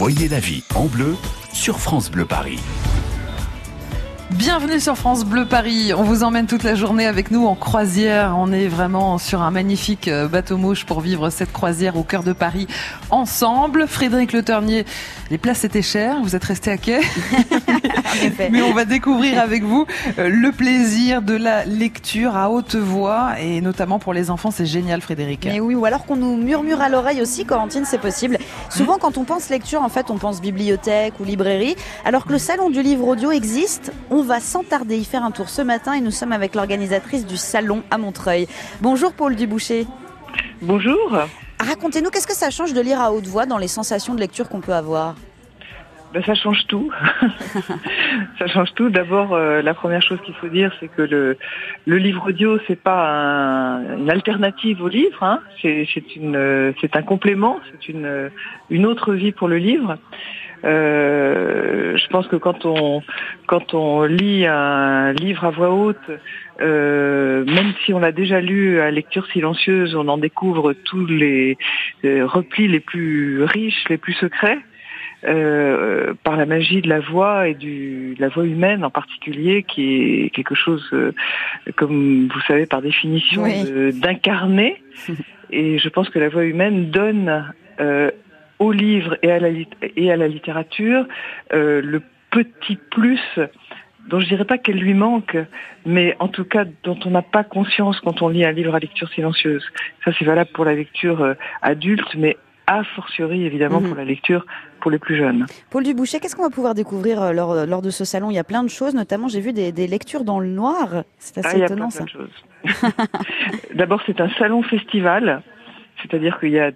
Voyez la vie en bleu sur France Bleu Paris. Bienvenue sur France Bleu Paris. On vous emmène toute la journée avec nous en croisière. On est vraiment sur un magnifique euh, bateau mouche pour vivre cette croisière au cœur de Paris ensemble. Frédéric Le Ternier, les places étaient chères. Vous êtes resté à quai. Mais on va découvrir avec vous euh, le plaisir de la lecture à haute voix et notamment pour les enfants. C'est génial, Frédéric. Mais oui, ou alors qu'on nous murmure à l'oreille aussi, Corentine, c'est possible. Souvent, quand on pense lecture, en fait, on pense bibliothèque ou librairie. Alors que le salon du livre audio existe, on va sans tarder y faire un tour ce matin et nous sommes avec l'organisatrice du salon à Montreuil. Bonjour Paul Duboucher. Bonjour. Racontez-nous, qu'est-ce que ça change de lire à haute voix dans les sensations de lecture qu'on peut avoir? Ben, ça change tout. ça change tout. D'abord, euh, la première chose qu'il faut dire, c'est que le, le livre audio, c'est pas un, une alternative au livre. Hein. C'est, c'est, une, c'est un complément. C'est une, une autre vie pour le livre. Euh, je pense que quand on quand on lit un livre à voix haute, euh, même si on l'a déjà lu à lecture silencieuse, on en découvre tous les, les replis les plus riches, les plus secrets. Euh, par la magie de la voix et du, de la voix humaine en particulier, qui est quelque chose, euh, comme vous savez par définition, Oui. d'incarné. Et je pense que la voix humaine donne euh, au livre et à la, et à la littérature euh, le petit plus dont je dirais pas qu'elle lui manque, mais en tout cas dont on n'a pas conscience quand on lit un livre à lecture silencieuse. Ça c'est valable pour la lecture euh, adulte, mais a fortiori évidemment Mhm. pour la lecture pour les plus jeunes. Paul Duboucher, qu'est-ce qu'on va pouvoir découvrir euh, lors, lors de ce salon? Il y a plein de choses, notamment j'ai vu des, des lectures dans le noir. C'est Ah, assez il y a étonnant plein, ça. D'abord, c'est un salon festival, c'est-à-dire qu'il y a,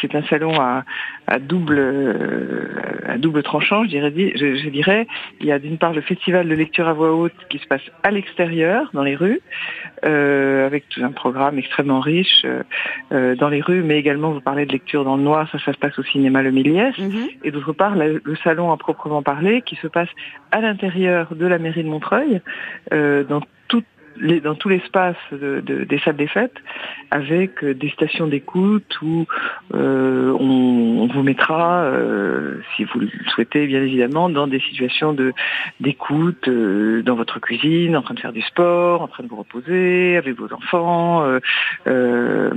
c'est un salon à, à double, euh, à double tranchant, je dirais, je, je dirais. Il y a d'une part le festival de lecture à voix haute qui se passe à l'extérieur, dans les rues, euh, avec tout un programme extrêmement riche euh, euh, dans les rues, mais également vous parlez de lecture dans le noir, ça, ça se passe au cinéma Le Méliès Mhm. et d'autre part la- le salon à proprement parler qui se passe à l'intérieur de la mairie de Montreuil, euh, dans les, dans tout l'espace de- de- des salles des fêtes, avec euh, des stations d'écoute où euh, on, on vous mettra, euh, si vous le souhaitez bien évidemment, dans des situations de d'écoute, euh, dans votre cuisine, en train de faire du sport, en train de vous reposer, avec vos enfants. euh, euh,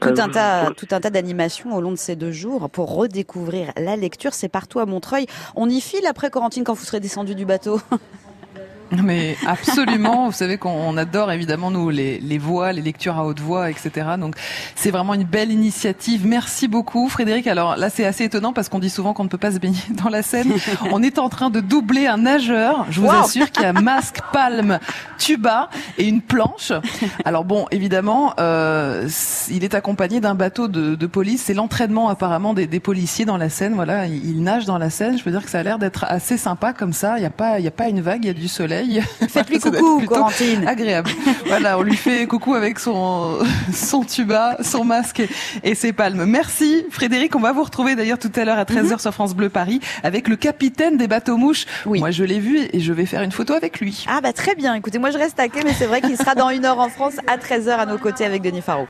Tout un vous- tas, tout un tas d'animations au long de ces deux jours pour redécouvrir la lecture. C'est partout à Montreuil. On y file après Corentine quand vous serez descendu du bateau? Mais absolument, vous savez qu'on adore évidemment nous les, les voix, les lectures à haute voix, etc. Donc c'est vraiment une belle initiative. Merci beaucoup Frédéric. Alors là c'est assez étonnant parce qu'on dit souvent qu'on ne peut pas se baigner dans la Seine. On est en train de doubler un nageur. Je vous Wow. assure qu'il y a masque, palme, tuba et une planche. Alors bon, évidemment, euh, il est accompagné d'un bateau de, de police. C'est l'entraînement apparemment des, des policiers dans la Seine. Voilà, ils ils nagent dans la Seine. Je peux dire que ça a l'air d'être assez sympa comme ça. Il n'y a pas, il y a pas une vague, il y a du soleil. Faites-lui coucou, Corentine. Agréable. Voilà, on lui fait coucou avec son son tuba, son masque et, et ses palmes. Merci Frédéric. On va vous retrouver d'ailleurs tout à l'heure à 13h sur France Bleu Paris avec le capitaine des bateaux mouches. Oui. Moi je l'ai vu et je vais faire une photo avec lui. Ah bah très bien. Écoutez, moi je reste mais c'est vrai qu'il sera dans une heure en France à 13h à nos côtés avec Denis Faro.